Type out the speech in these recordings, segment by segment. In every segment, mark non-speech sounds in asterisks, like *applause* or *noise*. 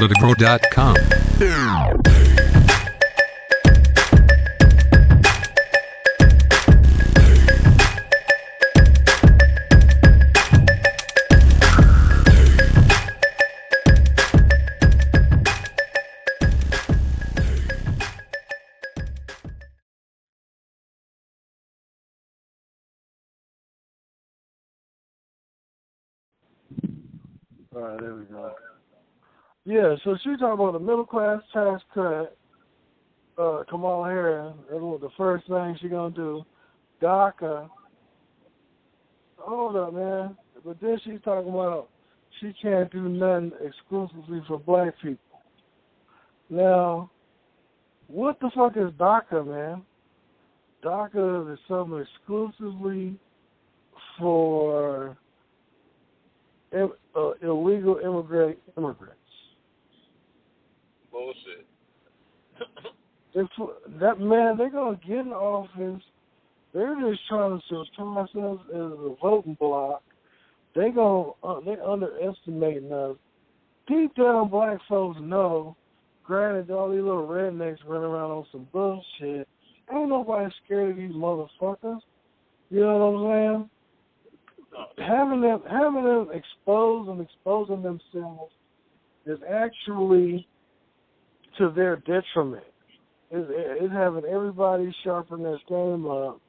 PolitiPro.com. Yeah, so she talking about the middle class tax cut. Uh, Kamala Harris, the first thing she gonna do. DACA. Hold up, man. But then she's talking about she can't do nothing exclusively for black people. Now, what the fuck is DACA, man? DACA is something exclusively for uh, illegal immigrant immigrants. Bullshit. If that man, they're gonna get in office. They're just trying to surpass us as a voting bloc. They gonna uh, they underestimating us. Deep down, black folks know. Granted, all these little rednecks running around on some bullshit. Ain't nobody scared of these motherfuckers. You know what I'm saying? Having them having them expose and exposing themselves is actually to their detriment. It's, it's having everybody sharpen their game up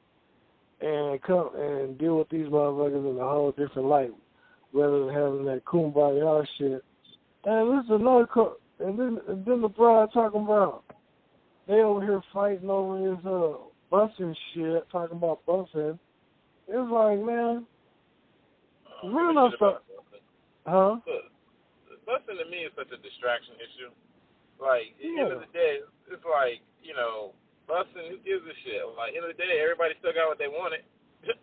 and come and deal with these motherfuckers in a whole different light, rather than having that kumbaya shit. And this is another, co- and then and then the bride talking about they over here fighting over his uh busing shit, talking about busing. It's like man, Uh, Really what not so- huh? Busing to me is such a distraction issue. Like, at the end of the day, it's like, you know, busing, who gives a shit? Like, end of the day, everybody still got what they wanted. *laughs*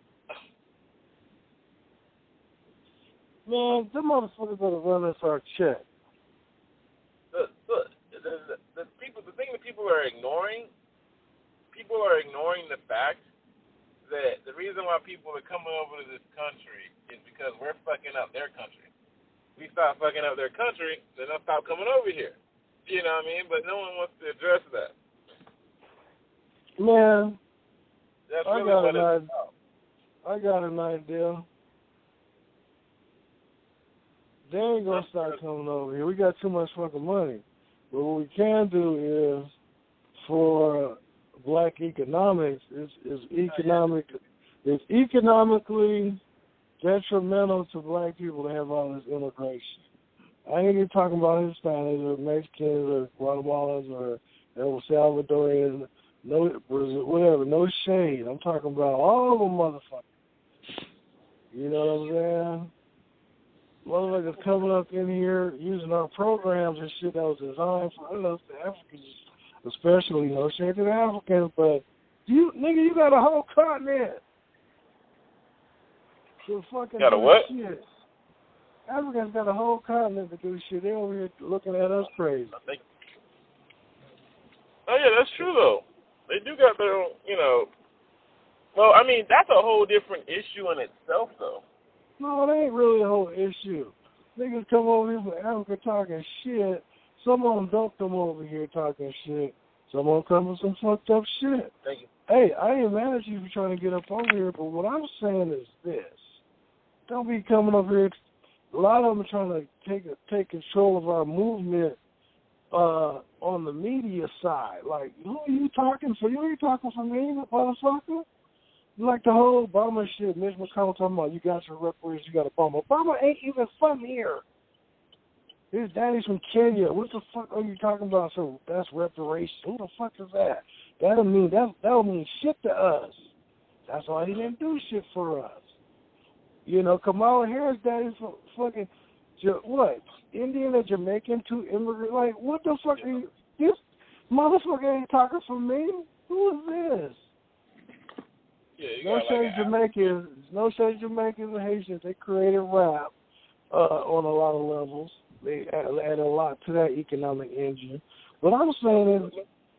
Man, them motherfuckers better run us our check. look, look, the, the, the people, the thing that people are ignoring, people are ignoring the fact that the reason why people are coming over to this country is because we're fucking up their country. We stop fucking up their country, then they'll stop coming over here. You know what I mean? But no one wants to address that. Man, That's I really got what an idea. I got an idea. They ain't gonna start coming over here. We got too much fucking money. But what we can do is for black economics is is oh, economic it's economically detrimental to black people to have all this immigration. I ain't even talking about Hispanics or Mexicans or Guatemalans or El Salvadorians, no Brazil, whatever, no shade. I'm talking about all of them motherfuckers. You know what I'm saying? Motherfuckers coming up in here using our programs and shit that was designed for us, the Africans, especially, no shade to the Africans, but you, nigga, you got a whole continent. Fucking Got a what? Shit. Africans got a whole continent to do shit. They over here looking at us crazy. Think. Oh yeah, that's true though. They do got their own, you know. Well, I mean, that's a whole different issue in itself, though. No, it ain't really a whole issue. Niggas come over here from Africa talking shit. Some of them don't come over here talking shit. Some of them come with some fucked up shit. Thank you. Hey, I ain't mad at you for trying to get up over here, but what I'm saying is this. Don't be coming over here. A lot of them are trying to take take control of our movement uh, on the media side. Like, who are you talking for? You ain't talking for me, motherfucker. Like the whole Obama shit, Mitch McConnell talking about you got your reparations, you got Obama. Obama ain't even from here. His daddy's from Kenya. What the fuck are you talking about? So that's reparations. Who the fuck is that? That'll mean that that'll mean shit to us. That's why he didn't do shit for us. You know, Kamala Harris daddy's from fucking what? Indian or Jamaican, two immigrant like what the fuck are you this motherfucker ain't talking for me? Who is this? Yeah, No shade like Jamaicans, no shade Jamaicans and Haitians. They created rap uh, on a lot of levels. They add, add a lot to that economic engine. What I'm saying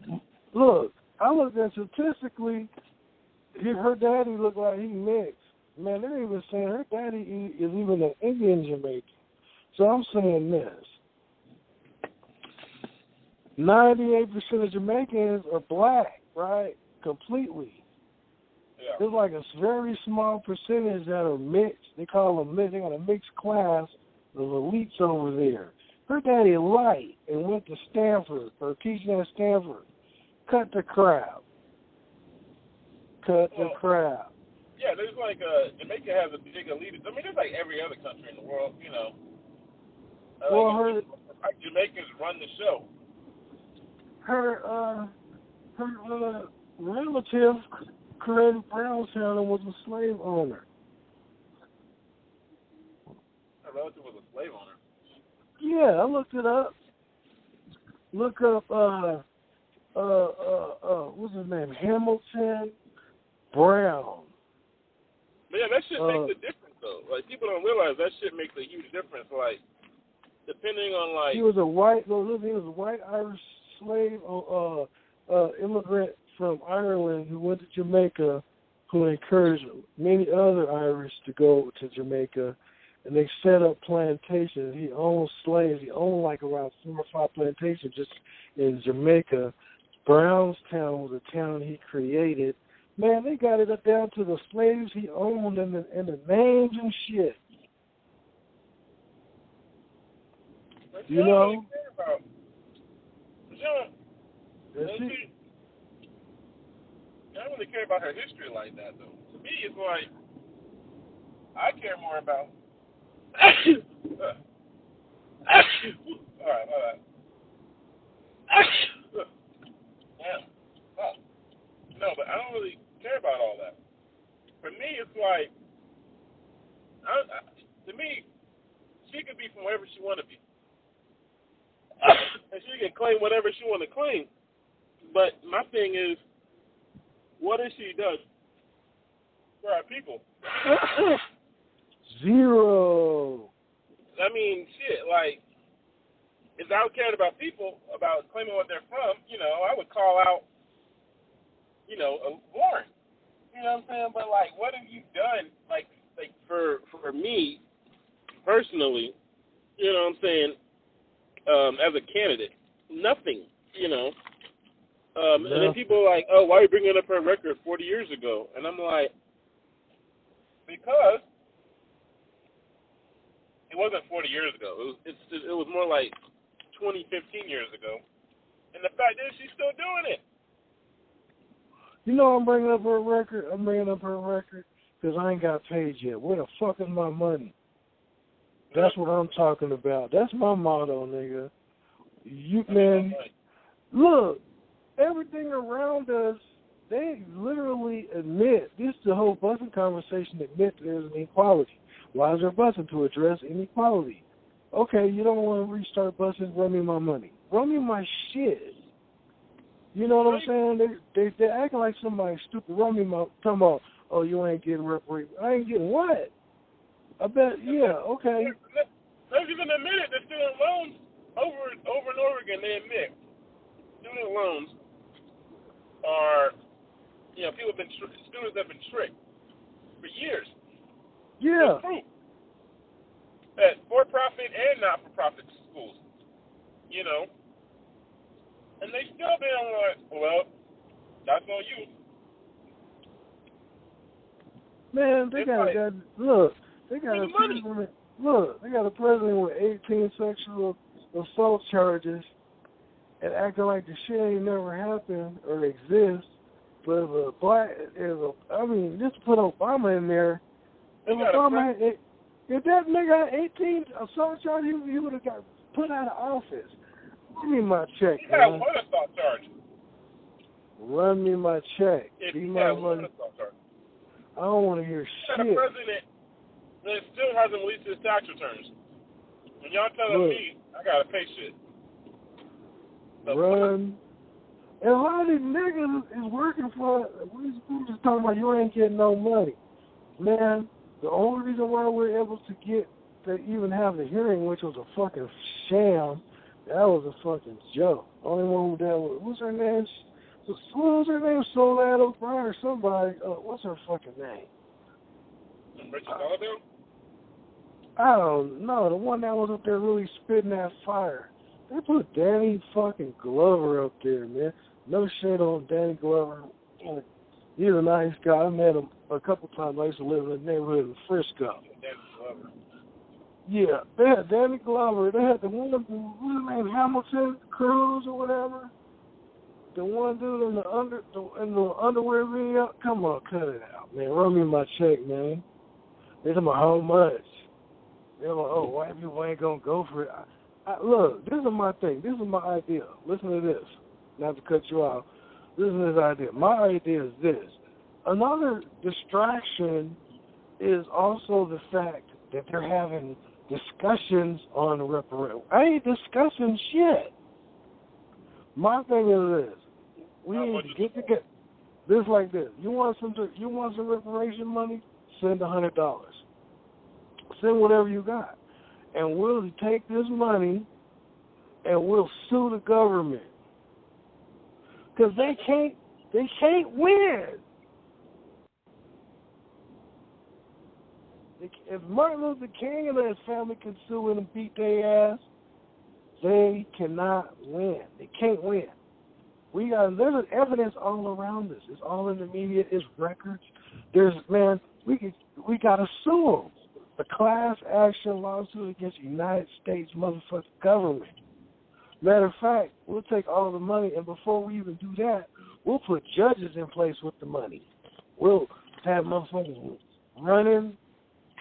is, look, I looked at statistically, he, her daddy looked like he mixed. Man, they're even saying her daddy is even an Indian Jamaican. So I'm saying this. 98% of Jamaicans are black, right? Completely. Yeah. There's like a very small percentage that are mixed. They call them mixed. They got a mixed class of elites over there. Her daddy light and went to Stanford or teaching at Stanford. Cut the crap. Cut the oh. crap. Yeah, there's like uh Jamaica has a big elite. I mean, there's like every other country in the world, you know. Uh, Well, her like Jamaicans run the show. her uh her uh, relative created Brownstown and was a slave owner. Her relative was a slave owner. Yeah, I looked it up. Look up uh uh uh uh what's his name? Hamilton Brown. But yeah, that shit Uh, makes a difference though. Like people don't realize that shit makes a huge difference. Like depending on like He was a white no, listen, he was a white Irish slave uh uh immigrant from Ireland who went to Jamaica who encouraged many other Irish to go to Jamaica and they set up plantations. He owned slaves. He owned like around four or five plantations just in Jamaica. Brownstown was a town he created. Man, they got it up down to the slaves he owned and the and the names and shit. like, you know? really care about. That's it. I don't really care about her history like that though. To me, it's like I care more about. *coughs* *coughs* *coughs* all right, all right. Yeah. Oh. No, but I don't really care about all that. For me, it's like, I, I, to me, she could be from wherever she want to be, *coughs* and she can claim whatever she want to claim. But my thing is, what has she done for our people? *coughs* Zero. I mean, shit, like, if I cared about people, about claiming what they're from, you know, I would call out, you know, a Warren. You know what I'm saying? But like, what have you done? Like, like for for me personally, you know what I'm saying? Um, as a candidate, nothing. You know. Um, and then people are like, oh, why are you bringing up her record 40 years ago? And I'm like, because it wasn't 40 years ago. It was it's, it was more like 20, 15 years ago. And the fact is, she's still doing it. You know I'm bringing up her record. I'm bringing up her record because I ain't got paid yet. Where the fuck is my money? That's what I'm talking about. That's my motto, nigga. You man, look, everything around us, they literally admit this. is The whole busing conversation admit there's an inequality. Why is there busing to address inequality? Okay, you don't want to restart busing. Run me my money. Run me my shit. You know what I'm saying? They they they acting like somebody stupid. Run me my talking about. Oh, you ain't getting reparated. I ain't getting what? I bet. Yeah. Okay. Let's even admit it. The student loans over over and over again. They admit student loans are, you know, people have been tr- students have been tricked for years. Yeah. There's proof at for-profit and not-for-profit schools. You know, and they still been like, well, that's on you. Man, they It's got like- got look. They got a money. president. Look, they got a president with 18 sexual assault charges, and acting like the shit ain't never happened or exists. But if a black, if a, I mean, just put Obama in there. If They got a Obama, if, if that nigga had 18 assault charges, he, he would have got put out of office. Give me my check, man. one assault charge. Run me my check. If me had my one money. assault charge. I don't want to hear You got a president that still hasn't released his tax returns. And y'all telling Look. me I gotta pay shit. The Run. And a lot of these niggas is working for. We just talking about you ain't getting no money, man. The only reason why we're able to get to even have the hearing, which was a fucking sham, that was a fucking joke. Only one who that was what's her name? What was her name? Soledad O'Brien or somebody? Uh, what's her fucking name? Richard Solidale? I don't know. The one that was up there really spitting that fire. they put Danny fucking Glover up there, man. No shit on Danny Glover. He's a nice guy. I met him a couple times. I used to live in the neighborhood in Frisco. Danny Glover. Yeah, they had Danny Glover. They had the one, what's his name, Hamilton Cruz or whatever. The one dude in the under the, in the underwear video. Come on, cut it out, man. Run me my check, man. They talking about how much. They're like, oh, white people ain't gonna go for it. I, I, look, this is my thing. This is my idea. Listen to this. Not to cut you off. This is his idea. My idea is this. Another distraction is also the fact that they're having discussions on referendum. I ain't discussing shit. My thing is this: we need to get together. This like this. You want some? You want some reparation money? Send a hundred dollars. Send whatever you got, and we'll take this money and we'll sue the government because they can't. They can't win. If Martin Luther King and his family can sue and beat their ass, they cannot win. They can't win. We got there's evidence all around us. It's all in the media. It's records. There's man. We could, we got to sue them. The class action lawsuit against the United States motherfucking government. Matter of fact, we'll take all the money, and before we even do that, we'll put judges in place with the money. We'll have motherfuckers running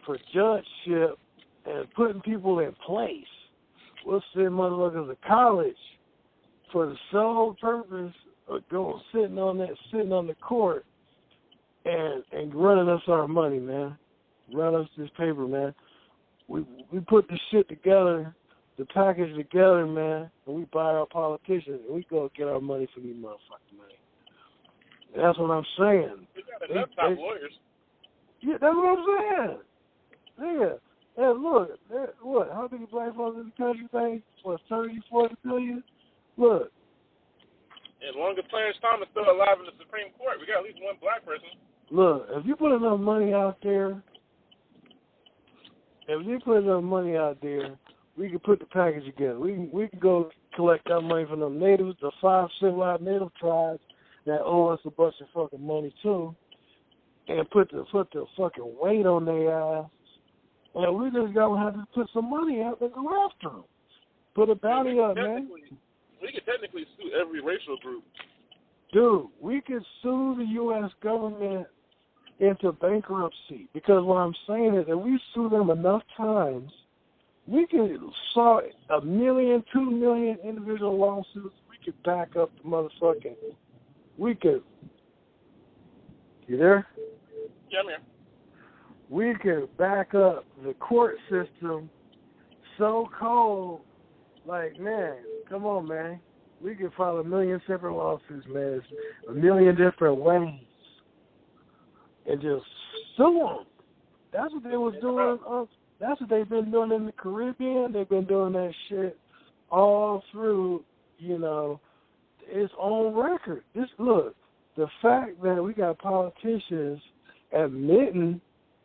for judgeship and putting people in place. We'll send motherfuckers to college for the sole purpose of going sitting on that sitting on the court and and running us our money, man. Run us this paper, man. We we put this shit together, the package together, man, and we buy our politicians and we go get our money from these motherfucking money. That's what I'm saying. We got enough top lawyers. Yeah, that's what I'm saying. Yeah. and look, what? How many black folks in the country think? What, 30, 40 billion? Look. As long as Clarence Thomas still alive in the Supreme Court, we got at least one black person. Look, if you put enough money out there, if you put enough money out there, we can put the package together. We can we can go collect that money from the natives, the five civilized native tribes that owe us a bunch of fucking money too, and put the put the fucking weight on their ass and we just gonna have to put some money out and go after them. Put a bounty up, man. We could technically sue every racial group. Dude, we could sue the U.S. government into bankruptcy because what I'm saying is that we sue them enough times, we could saw a million, two million individual lawsuits. We could back up the motherfucking. We could. You there? Yeah, I'm here we can back up the court system so cold, like, man, come on, man. We can file a million separate lawsuits, man. a million different ways. And just sue them. That's what they was doing. Uh, that's what they've been doing in the Caribbean. They've been doing that shit all through, you know, its own record. This look, the fact that we got politicians admitting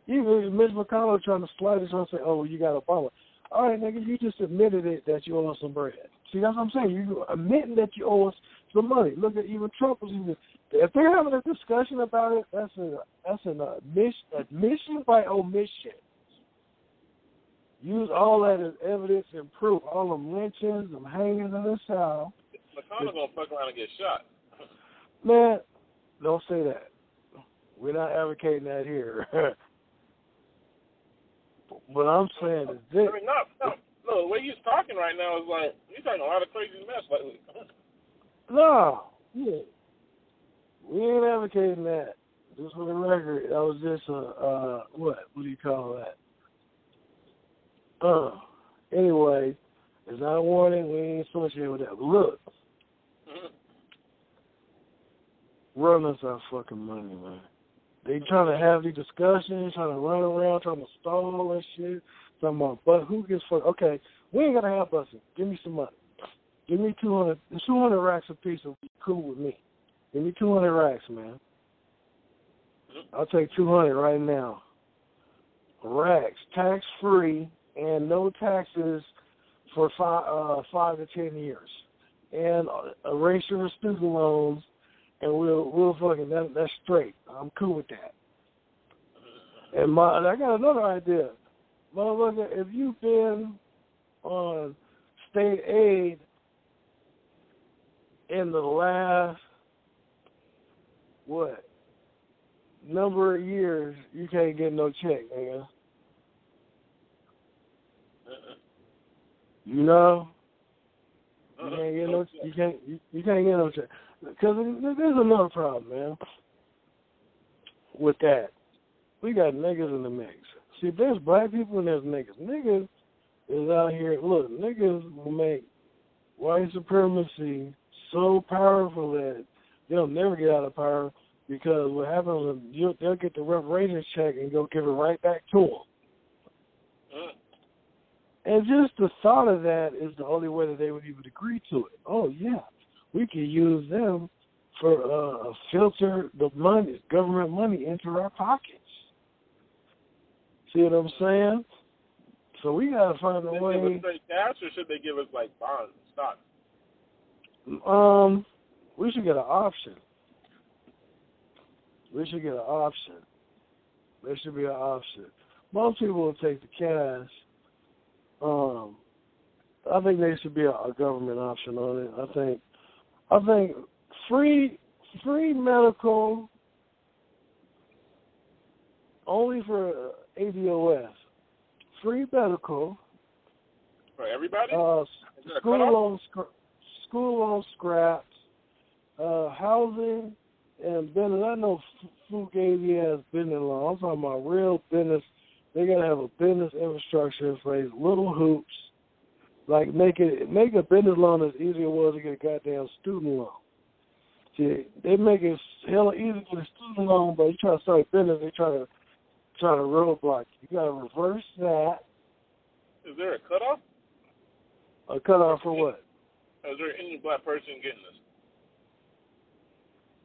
even Mitch McConnell trying to slide this and say, "Oh, you got Obama." All right, nigga, you just admitted it that you owe us some bread. See, that's what I'm saying. You admitting that you owe us some money. Look at even Trump was even. If they're having a discussion about it, that's a that's an admission, admission by omission. Use all that as evidence and proof. All them lynchings, them hangings in the South. McConnell gonna fuck around and get shot. Man, don't say that. We're not advocating that here. *laughs* What I'm saying is this. I mean, no, no, no. The way he's talking right now is like he's talking a lot of crazy mess lately. no, yeah, we ain't advocating that. Just for the record, that was just a uh, what? What do you call that? Uh, anyway, it's not a warning. We ain't associated with that. But look, mm-hmm. run us our fucking money, man. They trying to have these discussions, trying to run around, trying to stall and shit. Talking about, but who gives fuck? Okay, we ain't gonna have busing. Give me some money. Give me two hundred. Two hundred racks a piece will be cool with me. Give me two hundred racks, man. I'll take two hundred right now. Racks, tax free, and no taxes for five uh, five to ten years, and erase your student loans, and we'll we'll fucking that, that's straight. I'm cool with that. And my I got another idea, motherfucker. If you've been on state aid in the last what number of years, you can't get no check, nigga. You know, you uh-uh. can't get no, you can't, you, you can't get no check. Because there's another problem, man. With that, we got niggas in the mix. See, there's black people and there's niggas. Niggas is out here. Look, niggas will make white supremacy so powerful that they'll never get out of power because what happens is you, they'll get the reparations check and go give it right back to them. Mm. And just the thought of that is the only way that they would even agree to it. Oh yeah, we can use them for uh, filter the money, government money, into our pockets. See what I'm saying? So we gotta find a way. Give us cash, or should they give us like bonds, stocks? Um, we should get an option. We should get an option. There should be an option. Most people will take the cash. Um, I think there should be a, a government option on it. I think, I think free free medical only for ADOS. Free medical. For everybody? Uh, school loan, school loan scraps, uh, housing, and business. I know Fugazi has business loan. I'm talking about real business. They gotta have a business infrastructure in place, little hoops, like make it make a business loan as easy as it was to get a goddamn student loan. See, they make it hella easy to get a student loan, but you try to start a business, they try to try to roadblock you. You gotta reverse that. Is there a cutoff? A cutoff for what? Is there any black person getting this?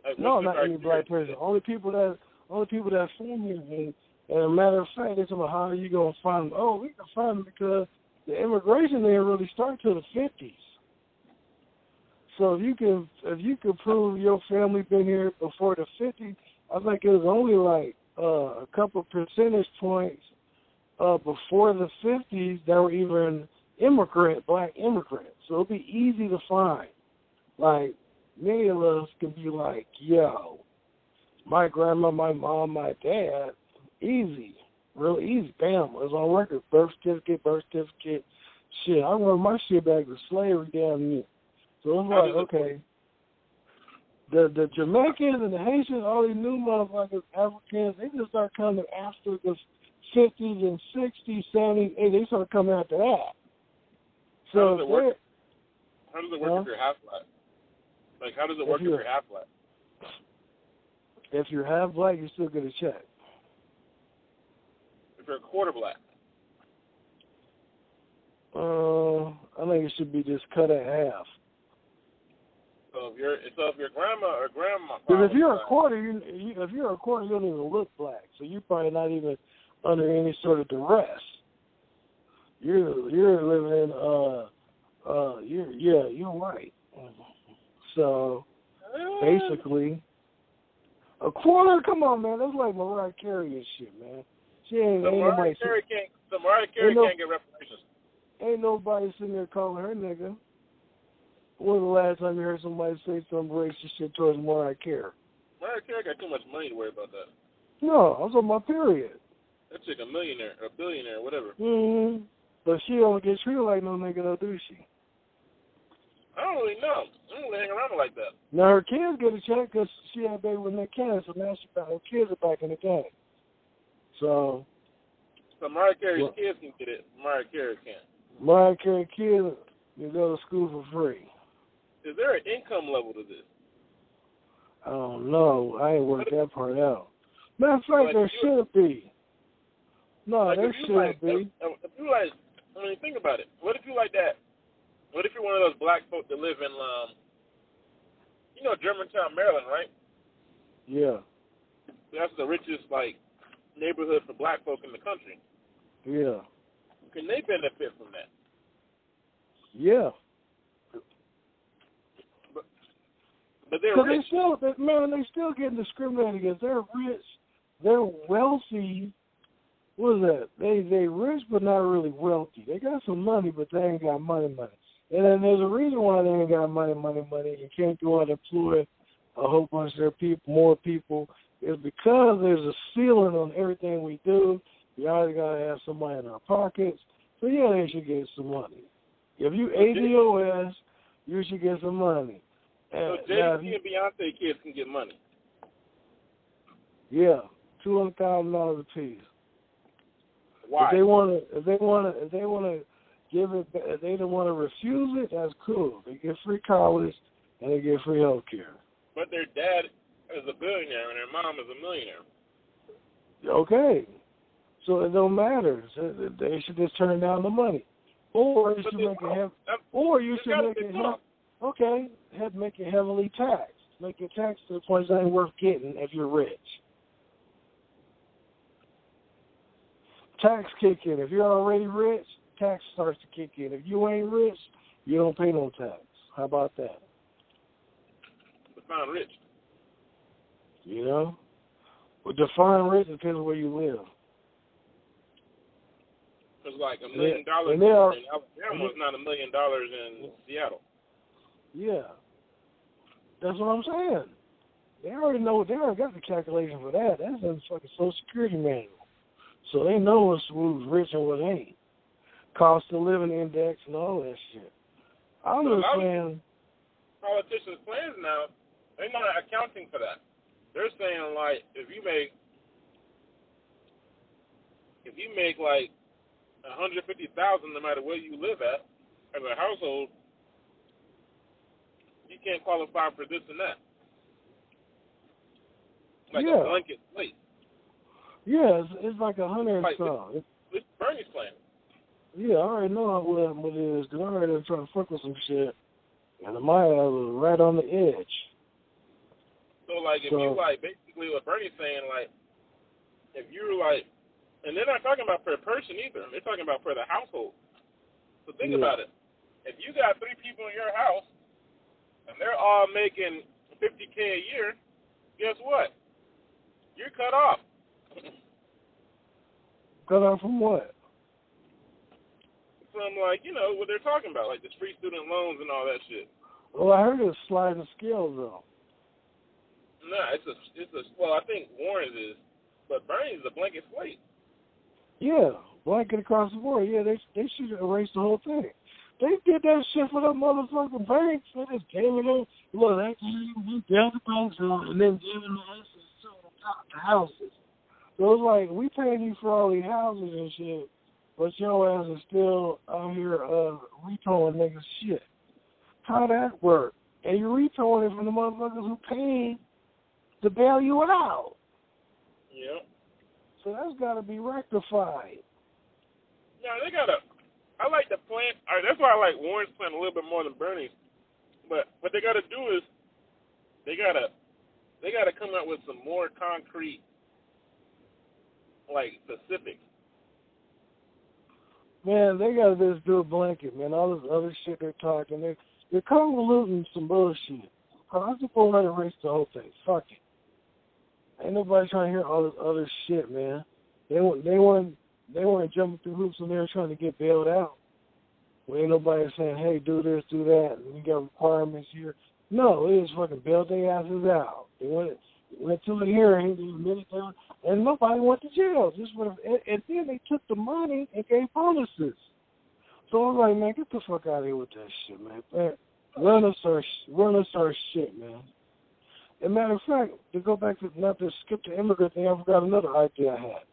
Like, no, not any black person. Only people that only people that from here. And, and a matter of fact, they talking about how are you gonna find them? Oh, we can find them because the immigration there really started till the fifties. So if you can if you can prove your family been here before the fifties, I think it was only like uh, a couple percentage points uh, before the fifties that were even immigrant black immigrants. So it'll be easy to find. Like many of us can be like, yo, my grandma, my mom, my dad, easy, real easy. Bam, it's on record. Birth certificate, birth certificate. Shit, I run my shit back to slavery down here. So it's like, okay. The the Jamaicans and the Haitians, all these new motherfuckers, Africans, they just start coming after the 50s and 60s, 70s, and they start coming after that. So how does it work? How does it work huh? if you're half black? Like, how does it work if you're, if you're half black? If you're half black, you still get a check. A quarter black. Uh, I think it should be just cut in half. So if you're so if your grandma or grandma. Because if you're a quarter, you, you if you're a quarter, you don't even look black. So you're probably not even under any sort of duress. You're you're living in uh uh you're yeah you're white. So basically, a quarter. Come on, man. That's like Mariah Carey and shit, man. She ain't. So ain't Mariah nobody Carey can't. So Mariah Carey no, can't get reparations. Ain't nobody sitting there calling her nigga. When was the last time you heard somebody say some racist shit towards Mariah Carey? Mariah Carey got too much money to worry about that. No, I was on my period. That chick a millionaire, a billionaire, whatever. Mm-hmm. But she don't get treated like no nigga, though, do she? I don't really know. I don't really hang around like that. Now her kids get a check because she had a baby with Nick Cannon, so now she got her kids are back in the game. So. So Mariah Carey's well, kids can get it. Mariah Carey can't. Mariah Carey kids can go to school for free. Is there an income level to this? I don't know. I ain't worked that part out. Matter of fact, like there should be. No, like there should like, be. If, if you like, I mean, think about it. What if you like that what if you're one of those black folk that live in, um, you know, Germantown, Maryland, right? Yeah. That's the richest like neighborhood for black folk in the country. Yeah. Can they benefit from that? Yeah. But, but they're rich. they still, they, man, they still getting discriminated against. They're rich, they're wealthy. What is that? They they rich but not really wealthy. They got some money, but they ain't got money, money. And then there's a reason why they ain't got money, money, money. You can't go out and employ a whole bunch of people, more people. Is because there's a ceiling on everything we do. You always gotta have some money in our pockets. So yeah, they should get some money. If you ADOS, you should get some money. So And Jay now, if Z you- and Beyonce kids can get money. yeah, two hundred thousand dollars a piece. Why? If they want to, if they want to, if they want to give it, if they don't want to refuse it, that's cool. They get free college and they get free health care. but their dad is a billionaire and her mom is a millionaire. Okay, so it don't matter. They should just turn down the money, or you But should make it hev- or you should make it okay, have make it heavily taxed. Make it taxed to the point it ain't worth getting if you're rich. Tax kick in. If you're already rich, tax starts to kick in. If you ain't rich, you don't pay no tax. How about that? Define rich. You know? Well, define rich depends on where you live. It's like a million dollars and they are- in Alabama is not a million dollars in Seattle. Yeah. That's what I'm saying. They already know they already got the calculation for that. That's in the fucking social security manual. So they know what's who's rich and what ain't. Cost of living index and all that shit. I'm So just saying Politicians' plans now, they're not accounting for that. They're saying like if you make if you make like a hundred fifty thousand no matter where you live at as a household, you can't qualify for this and that. Like Yeah. a blanket slate. yeah, it's, it's like a hundred and Like. It's, is Bernie's plan. yeah, I already know what what it is. 'cause I already been trying to fuck with some shit, and my ass was right on the edge. So like if So- you like basically what Bernie's saying, like if you're like and they're not talking about per person either. They're talking about per the household. So think Yeah. about it. If you got three people in your house and they're all making fifty K a year, guess what? You're cut off. *laughs* Cut off from what? From like, you know, what they're talking about, like the free student loans and all that shit. Well, I heard it's sliding scales though. Nah, it's a it's a well, I think Warren's is, but Bernie's a blanket slate. Yeah, blanket across the board. Yeah, they they should erase the whole thing. They did that shit for them motherfucking banks. They just gave it them. Look, they gave the banks out and then giving the assets to the houses. So it's like we paying you for all these houses and shit, but your ass is still out here uh retailing niggas shit. How that work? And you retailing it from the motherfuckers who paid to bail you out. Yeah. So that's got to be rectified. Yeah, they gotta. I like the plan. All right, that's why I like Warren's plan a little bit more than Bernie's. But what they gotta do is they gotta they gotta come up with some more concrete, like specifics. Man, they gotta just do a blanket, man. All this other shit they're talking, they're they're convoluting some bullshit. I'm just go ahead and erase the whole thing. Fuck it. Ain't nobody trying to hear all this other shit, man. They want they want they want to jump through hoops and they're trying to get bailed out. Well, ain't nobody saying, hey, do this, do that, and we got requirements here. No, they just fucking bailed their asses out. They went went to a hearing, they admitted them, and nobody went to jail. Just went, and, and then they took the money and gave bonuses. So I'm like, man, get the fuck out of here with that shit, man. man run us our run us our shit, man. And matter of fact, to go back to not to skip the immigrant thing, I forgot another idea I had.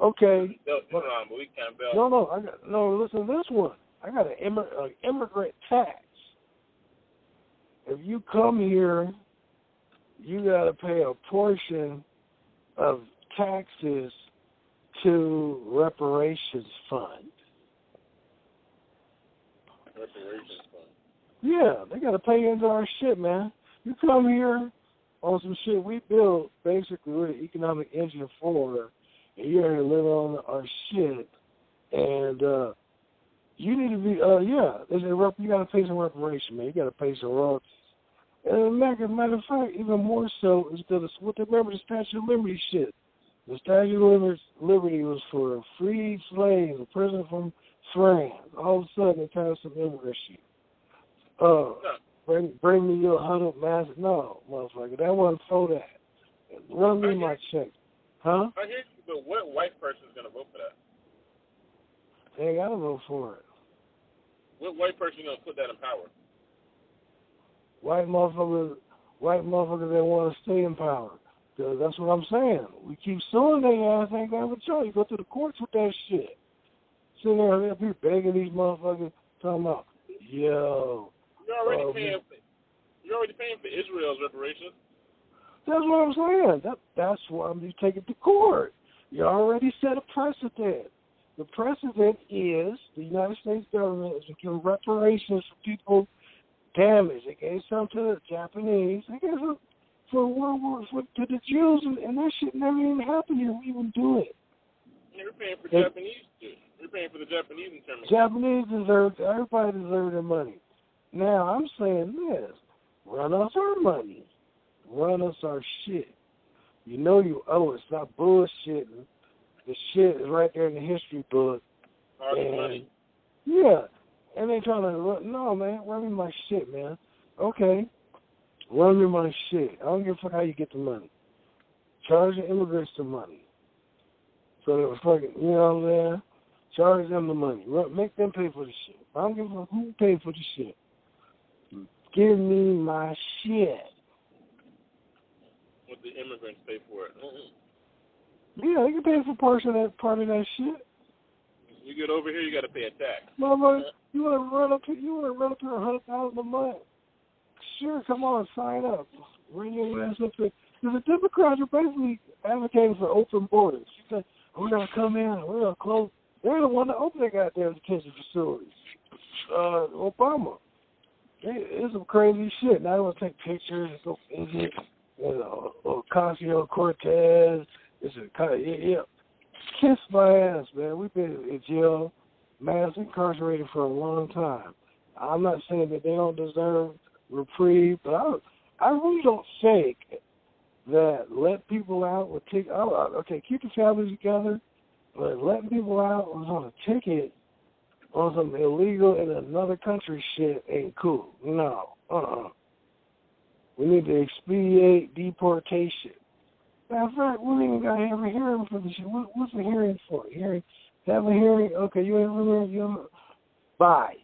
Okay, They'll do it on, but we can't no, no, I got no. Listen to this one. I got an immig- uh, immigrant tax. If you come here, you got to pay a portion of taxes to reparations fund. Reparations fund. Yeah, they got to pay into our shit, man. You come here on some shit we built, basically we're the economic engine for, and you're here living on our shit, and uh you need to be uh yeah, there's a rep, you gotta pay some reparation, man. You gotta pay some royalties. And matter, matter of fact, even more so is that what they remember the Statue of Liberty shit. The Statue of Liberty was for free slaves, a prisoner from France. All of a sudden, they passed some immigrant shit. Uh, bring bring me your hundred mass. No, motherfucker, that wasn't for that. Run me my check, huh? I hear you, but what white person is gonna vote for that? They gotta vote for it. What white person gonna put that in power? White motherfuckers, white motherfuckers that want to stay in power. Cause that's what I'm saying. We keep suing their ass, ain't got a choice. You go to the courts with that shit. Sitting there, people begging these motherfuckers, talking about, yo. You're already uh, paying. For, you're already paying for Israel's reparations. That's what I'm saying. That that's why I'm taking it to court. You already set a precedent. The precedent is the United States government is giving reparations for people damaged. They gave some to the Japanese. They gave some for World War for to the Jews, and, and that shit never even happened here. We even do it. You're paying for they, Japanese too. You're paying for the Japanese internment. Japanese deserve. Everybody deserves their money. Now I'm saying this: run us our money, run us our shit. You know you owe us. Stop bullshitting. The shit is right there in the history book. and, money. Yeah, and they trying to run. No, man, run me my shit, man. Okay, Run me my shit. I don't give a fuck how you get the money. Charge the immigrants the money. So they were fucking, you know what I'm saying? Charge them the money. Make them pay for the shit. I don't give a fuck who paid for the shit. Give me my shit. What the immigrants pay for it. Yeah, they can pay for part of that part of that shit. You get over here, you got to pay a tax. Motherfucker, you want to run up to you want to run up to a hundred thousand a month. Sure, come on, sign up. Bring your ass up there. Because the Democrats are basically advocating for open borders. She said, we're going to come in, and we're going to close. They're the one that opened their goddamn detention facilities. Uh, Obama. It's some crazy shit. Now they want to take pictures and go visit you know, Ocasio Cortez. It's a kind yeah, yeah. Kiss my ass, man. We've been in jail, mass incarcerated for a long time. I'm not saying that they don't deserve reprieve. But I, I really don't think that let people out would take. Oh, okay, keep the families together, but letting people out was on a ticket on some illegal in another country shit ain't cool. No, uh, uh-uh. We need to expedite deportation. Matter of fact, we ain't got to have a hearing for this shit. What, what's the hearing for? Hearing, have a hearing. Okay, you ain't really you. Bye.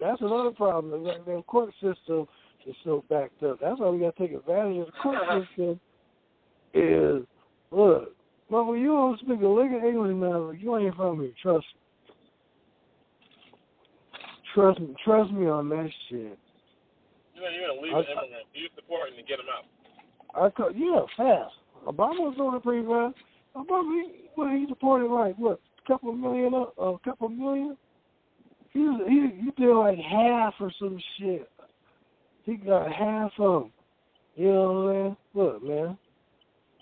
That's another problem. The, the court system is so backed up. That's why we got to take advantage of the court system. Is look, mother, you don't speak a lick of English now. You ain't from me. Trust me. Trust me. Trust me on that shit. You know, you're gonna leave an immigrant. You support him to get him out. I call, yeah, fast. Obama was doing it pretty fast. Obama, he, well, he supported like what, a couple of million, uh, a couple of million he he he did like half or some shit. He got half of them. You know what I'm saying? Look, man.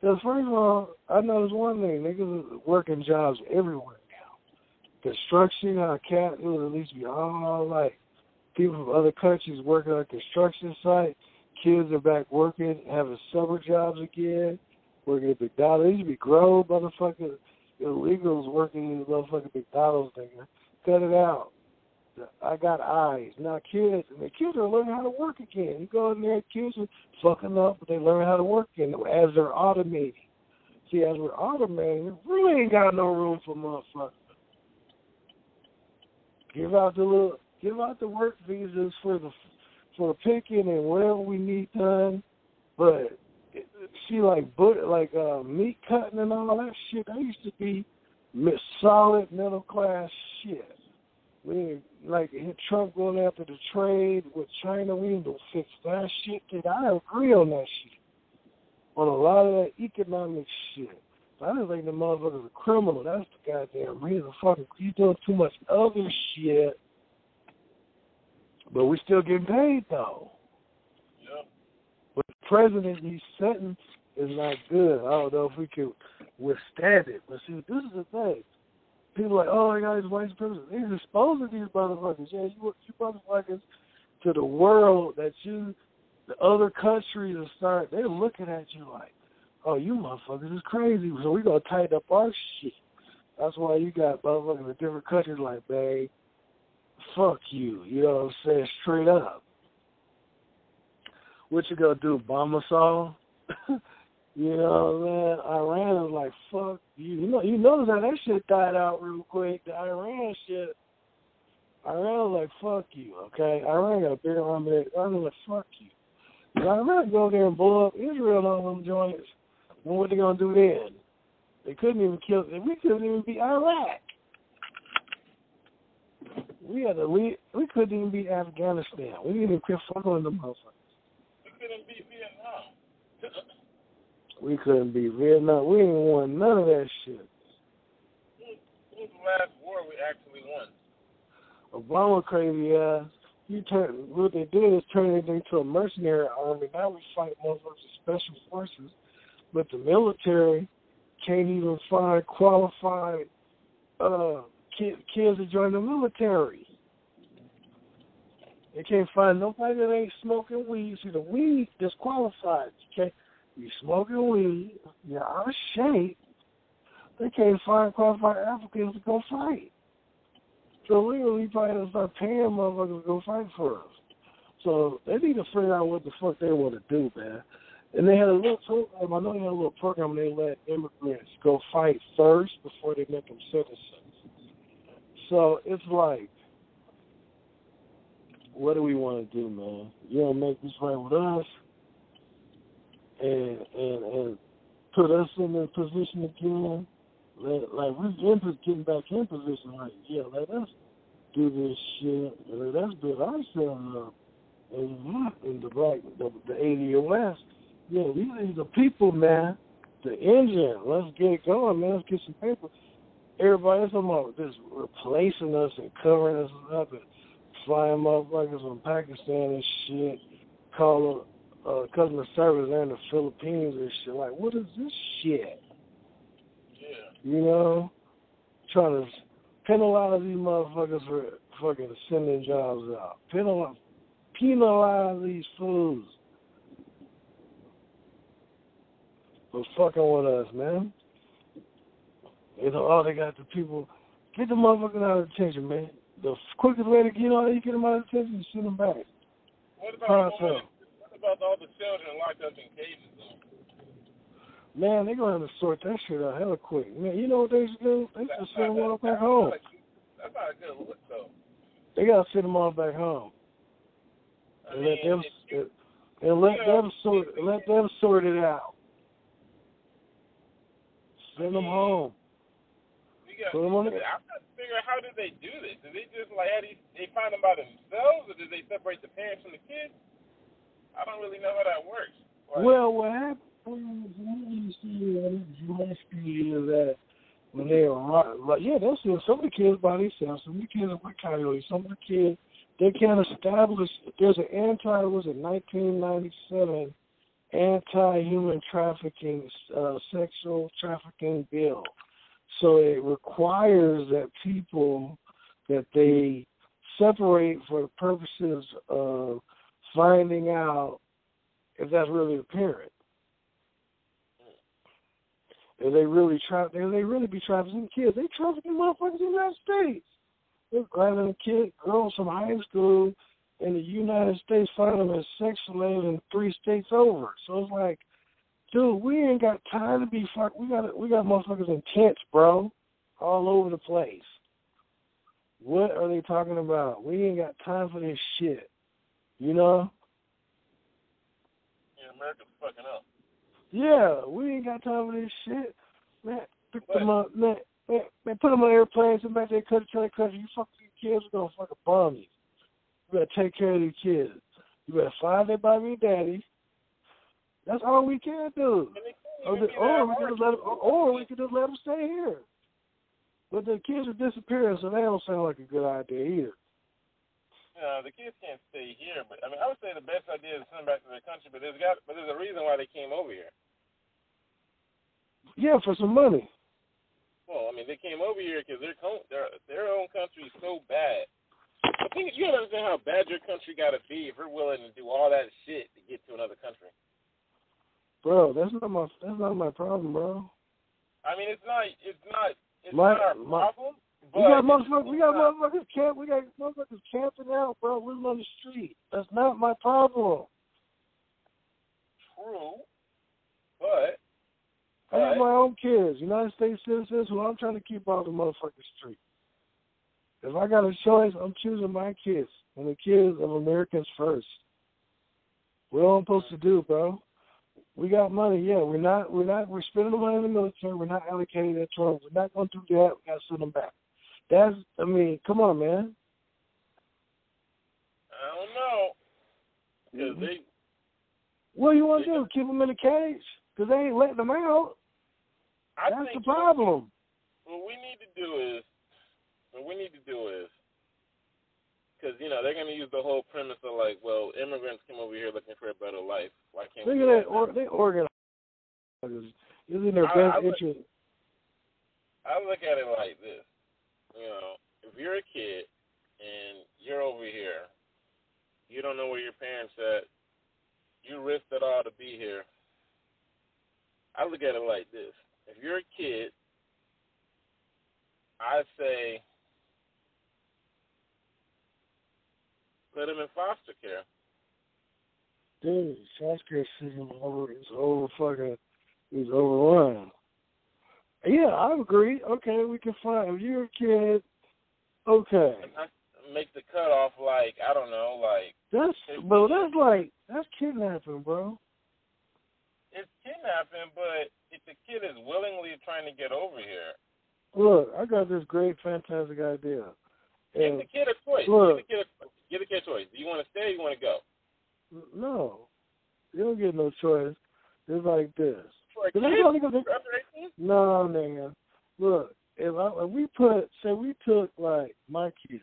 Because first of all, I noticed one thing: niggas working jobs everywhere. Construction, uh, our cat, it would at least be all like people from other countries working on construction site. Kids are back working, having summer jobs again, working at McDonald's. They used be grown motherfucking illegals working in the motherfucking McDonald's, nigga. Cut it out. I got eyes. Now kids, and the kids are learning how to work again. You go in there, kids are fucking up, but they learn how to work again as they're automating. See, as we're automating, we really ain't got no room for motherfuckers. Give out the little, give out the work visas for the for the picking and whatever we need done, but see, like but like uh, meat cutting and all that shit, that used to be solid middle class shit. We like Trump going after the trade with China. We need to fix that shit. Dude, I agree on that shit. On a lot of that economic shit. I just think the motherfucker's a criminal. That's the goddamn reason. Fucking, you doing too much other shit. But we're still getting paid though. Yeah. But the president he's setting is not good. I don't know if we can withstand it. But see, this is the thing people are like, oh, they got these white supremacists. He's exposing these motherfuckers. Yeah, you you motherfuckers to the world that you, the other countries are starting. They're looking at you like, oh, you motherfuckers is crazy. So we gonna tighten up our shit. That's why you got motherfuckers in different countries like, man, fuck you. You know what I'm saying? Straight up. What you gonna do? Bomb us all? *laughs* you know, man. Iran is like, fuck you. You know, you notice how that shit died out real quick. The Iran shit. Iran like, fuck you, okay? Iran got a big army. Iran like, fuck you. Iran go there and blow up Israel all them joints, then what they gonna do then? They couldn't even kill. We couldn't even be Iraq. We had to. We we couldn't even be Afghanistan. We didn't even quit fucking the motherfuckers. *laughs* We couldn't be Vietnam. we couldn't be Vietnam. We didn't won none of that shit. Who's the last war we actually won? Obama crazy ass. He turned what they did is turn it into a mercenary army. Now we fight motherfuckers with special forces, but the military can't even find qualified uh kids, kids to join the military. They can't find nobody that ain't smoking weed. See, the weed disqualified. Okay, you smoking weed, you're out of shape. They can't find qualified Africans to go fight. So legally, probably to start paying motherfuckers to go fight for us. So they need to figure out what the fuck they want to do, man. And they had a little program. Um, I know they had a little program. They let immigrants go fight first before they make them citizens. So it's like, what do we want to do, man? You know, make this right with us, and and and put us in the position again. Let, like we're in, getting back in position. Like, yeah, let us do this shit. Let us build ourselves up in, in the black, the, the 80 West. Yeah, these are the people, man. The engine. Let's get it going, man. Let's get some paper. Everybody's talking about just replacing us and covering us up and flying motherfuckers from Pakistan and shit. Calling uh, customer service there in the Philippines and shit. Like, what is this shit? Yeah. You know, trying to penalize these motherfuckers for fucking sending jobs out. Penalize, penalize these fools for fucking with us, man. You know, all they got the people get the motherfuckers out of detention, man. The quickest way to get all you get them out of detention is send them back. What about, the what about all the children locked up in cages, though? Man, they're gonna have to sort that shit out hella quick. Man, you know what they should do? They should send them all back home. That's not a good look, though. They gotta send them all back home. I And mean, let them you, and let them sort let them sort it out. Send them home. Put 'em on the- I'm not figuring how did they do this? Did they just like how do they find them by themselves, or did they separate the parents from the kids? I don't really know how that works. Like, Well, what happens is is that when they are like, yeah, they'll send some of the kids by themselves, some of the kids are with coyotes, some of the kids they can't establish. There's an anti was it 1997 anti-human trafficking, uh, sexual trafficking bill. So it requires that people that they separate for the purposes of finding out if that's really the parent. If they really tra- they really be trafficking kids, they trafficking motherfuckers in the United States. They're grabbing a kid, girls from high school in the United States, finding them as sex slaves in three states over. So it's like, dude, we ain't got time to be fuck. We got we got motherfuckers in tents, bro, all over the place. What are they talking about? We ain't got time for this shit. You know? yeah, America's fucking up. Yeah, we ain't got time for this shit. Man, pick But- them up, man, man, man, put them on airplanes and back there, cut each other, country. You fuck these kids, we're gonna fucking bomb you. You better take care of these kids. You better find their mommy and daddy. That's all we can do. And they can't Or, the, or we hard. just let them, or, we could just let them stay here. But the kids are disappearing, so that don't sound like a good idea either. No, the kids can't stay here, but I mean, I would say the best idea is to send them back to their country. But there's got, but there's a reason why they came over here. Yeah, for some money. Well, I mean, they came over here because their their their own country is so bad. I think you don't understand how bad your country got to be if we're willing to do all that shit to get to another country. Bro, that's not my that's not my problem, bro. I mean, it's not it's not it's My- not our my- problem. We got motherfuckers. We got not- motherfuckers camp. We got motherfuckers camping out, bro. Living on the street. That's not my problem. True, but I got my own kids, United States citizens, who I'm trying to keep off the motherfucking street. If I got a choice, I'm choosing my kids and the kids of Americans first. What am I supposed to do, bro? We got money, yeah. We're not. We're not. We're spending the money in the military. We're not allocating that to them. We're not going to do that. We got to send them back. That's. I mean, come on, man. I don't know mm-hmm. because they What do you want to do? Keep them in a cage? Because they ain't letting them out. I That's the problem. What we need to do is, what we need to do is, because you know they're going to use the whole premise of like, well, immigrants come over here looking for a better life. Why can't Look we? at that. Or, they organize. It's in their I- best I would- interest. I look at it like this. You know, if you're a kid and you're over here, you don't know where your parents at. You risked it all to be here. I look at it like this. If you're a kid, I say put him in foster care. Dude, healthcare system over is over fucking is overrun. Yeah, I agree. Okay, we can find if you're a kid. Okay, make the cutoff like I don't know, like that's but that's like that's kidnapping, bro. it's kidnapping, but if the kid is willingly trying to get over here, Look, I got this great, fantastic idea. give the kid a choice. look. Give the kid a, give the kid a choice. Do you want to stay? or You want to go? no, you don't get no choice. It's like this. For kid that's only 'cause they- under 18? No, man. Look, if, I, if we put, say, we took like my kid,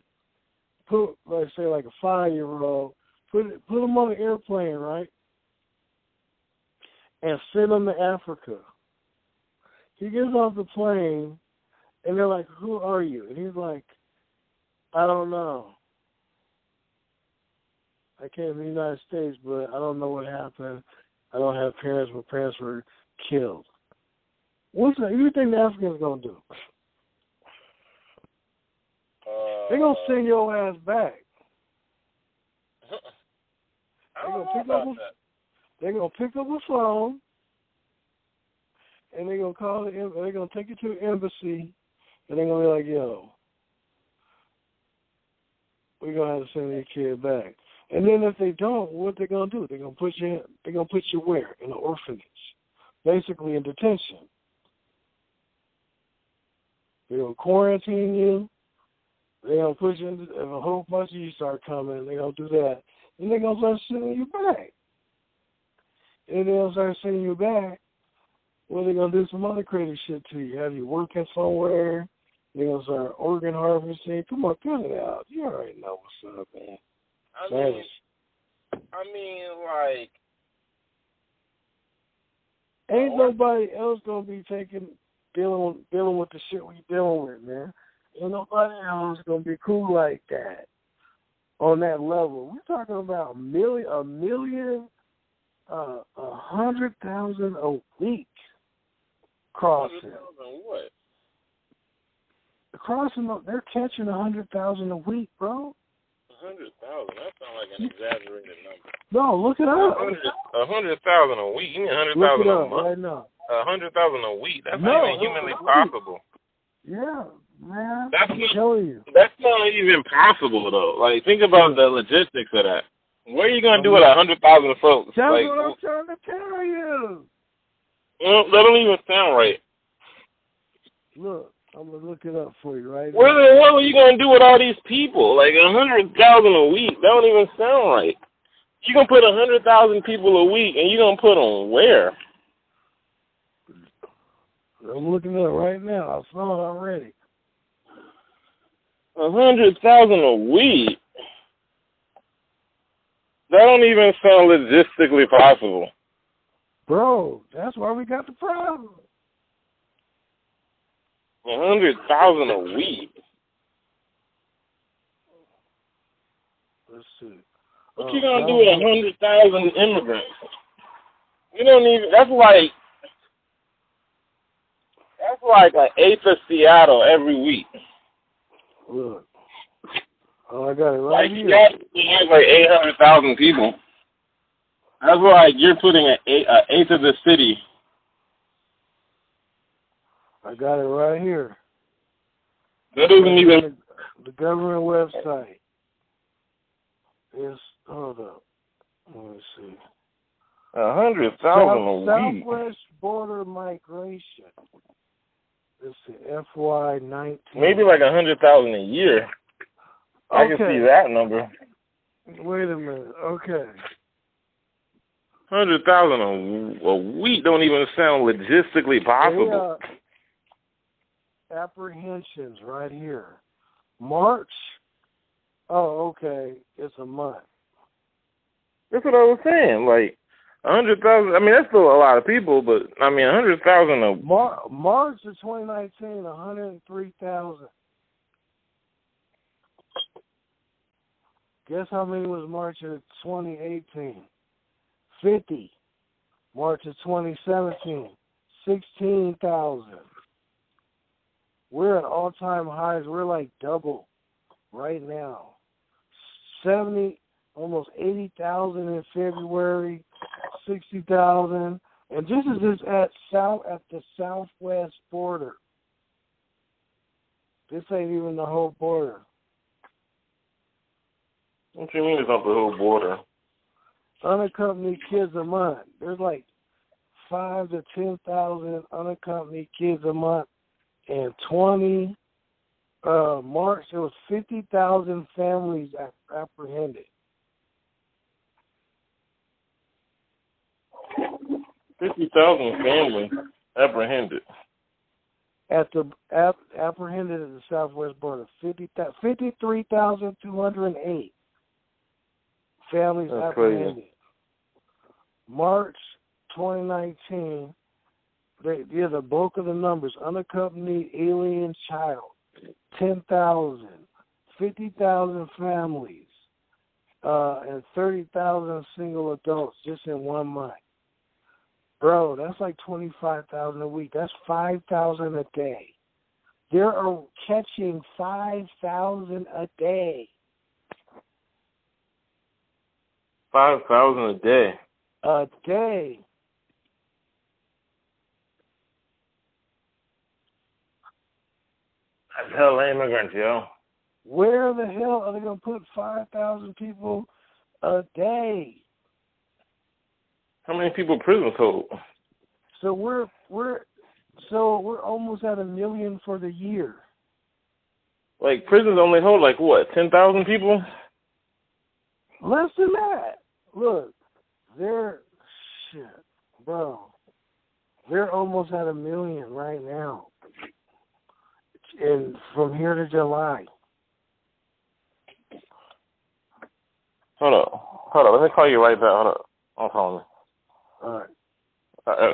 put like say like a five year old, put it, put him on an airplane, right, and send him to Africa. He gets off the plane, and they're like, "Who are you?" And he's like, "I don't know. I came to the United States, but I don't know what happened. I don't have parents. My parents were killed." What's that? You think the Africans gonna do? Uh, They gonna send your ass back. *laughs* They don't gonna pick up that. They gonna pick up a phone, and they gonna call the. em- They gonna take you to the embassy, and they're gonna be like, "Yo, we're gonna have to send your kid back." And then if they don't, what they gonna do? They're gonna put you. They're gonna put you where? In an orphanage, basically in detention. They're gonna quarantine you. They're gonna put you in. If a whole bunch of you start coming, they're gonna do that. And they're gonna start sending you back. And they'll start sending you back. Well, they're gonna do some other crazy shit to you. Have you working somewhere? They're gonna start organ harvesting. Come on, cut it out. You already know what's up, man. I mean, I mean, like, Ain't Or- nobody else gonna be taking dealing dealing with the shit we dealing with, man. Ain't nobody else gonna be cool like that on that level. We're talking about a million, a million, uh, a hundred thousand a week crossing. what? Crossing, they're catching a hundred thousand a week, bro. Hundred thousand? That sounds like an exaggerated number. No, look it up. a hundred thousand a week? You mean a hundred it a month? right now. A hundred thousand a week? That's No, not even humanly possible. Yeah, man. That's I'm not- telling you. That's not even possible though. Like, think about the logistics of that. What are you gonna do with a hundred thousand folks? That's like, what I'm trying to tell you. well, that don't even sound right. Look, I'm gonna look it up for you right What now. the hell are you gonna do with all these people? Like a hundred thousand a week? That don't even sound right. You gonna put a hundred thousand people a week, and you gonna put them where? I'm looking it up right now. I saw it already. A hundred thousand a week? That don't even sound logistically possible. Bro, that's why we got the problem. A hundred thousand a week. Let's see. What Oh, you gonna do with a hundred thousand immigrants? You don't even. That's like. That's like an eighth of Seattle every week. Look. Oh, I got it right Like here. Seattle has like eight hundred thousand people. That's like you're putting an eighth of the city. I got it right here. That doesn't even. The government website is hold up. Let me see. A hundred thousand a week. Southwest border migration. Let's see, FY nineteen. Maybe like a hundred thousand a year. I can see that number. Wait a minute. Okay. Hundred thousand a, a week don't even sound logistically possible. They, uh, apprehensions right here. March. Oh, okay. It's a month. That's what I was saying. Like a hundred thousand. I mean, that's still a lot of people, but I mean, a hundred thousand a Mar- March of 2019, 103,000. Guess how many was March of 2018? 50. March of 2017, 16,000. We're at all time highs. We're like double right now. 70, almost 80,000 in February, 60,000. And this is just at south at the southwest border. This ain't even the whole border. What do you mean it's not the whole border? Unaccompanied kids a month. There's like five to ten thousand unaccompanied kids a month, and twenty. Uh, March there was fifty thousand families apprehended. Fifty thousand families apprehended. at the ap, apprehended at the southwest border. 50, 53,208 families That's crazy. apprehended. March 2019, they, yeah, the bulk of the numbers unaccompanied alien child, 10,000, 50,000 families, uh, and 30,000 single adults just in one month. Bro, that's like twenty five thousand a week. That's five thousand a day. They are catching five thousand a day. Five thousand a day. A day. That's hell immigrants, yo. Where the hell are they gonna put five thousand people a day? How many people prison total? So we're we're so we're almost at a million for the year. Like prisons only hold like what, ten thousand people? Less than that. Look, they're shit, bro. They're almost at a million right now. And from here to July. Hold up. Hold up. Let me call you right back. Hold up. I'm calling All right. you. Uh,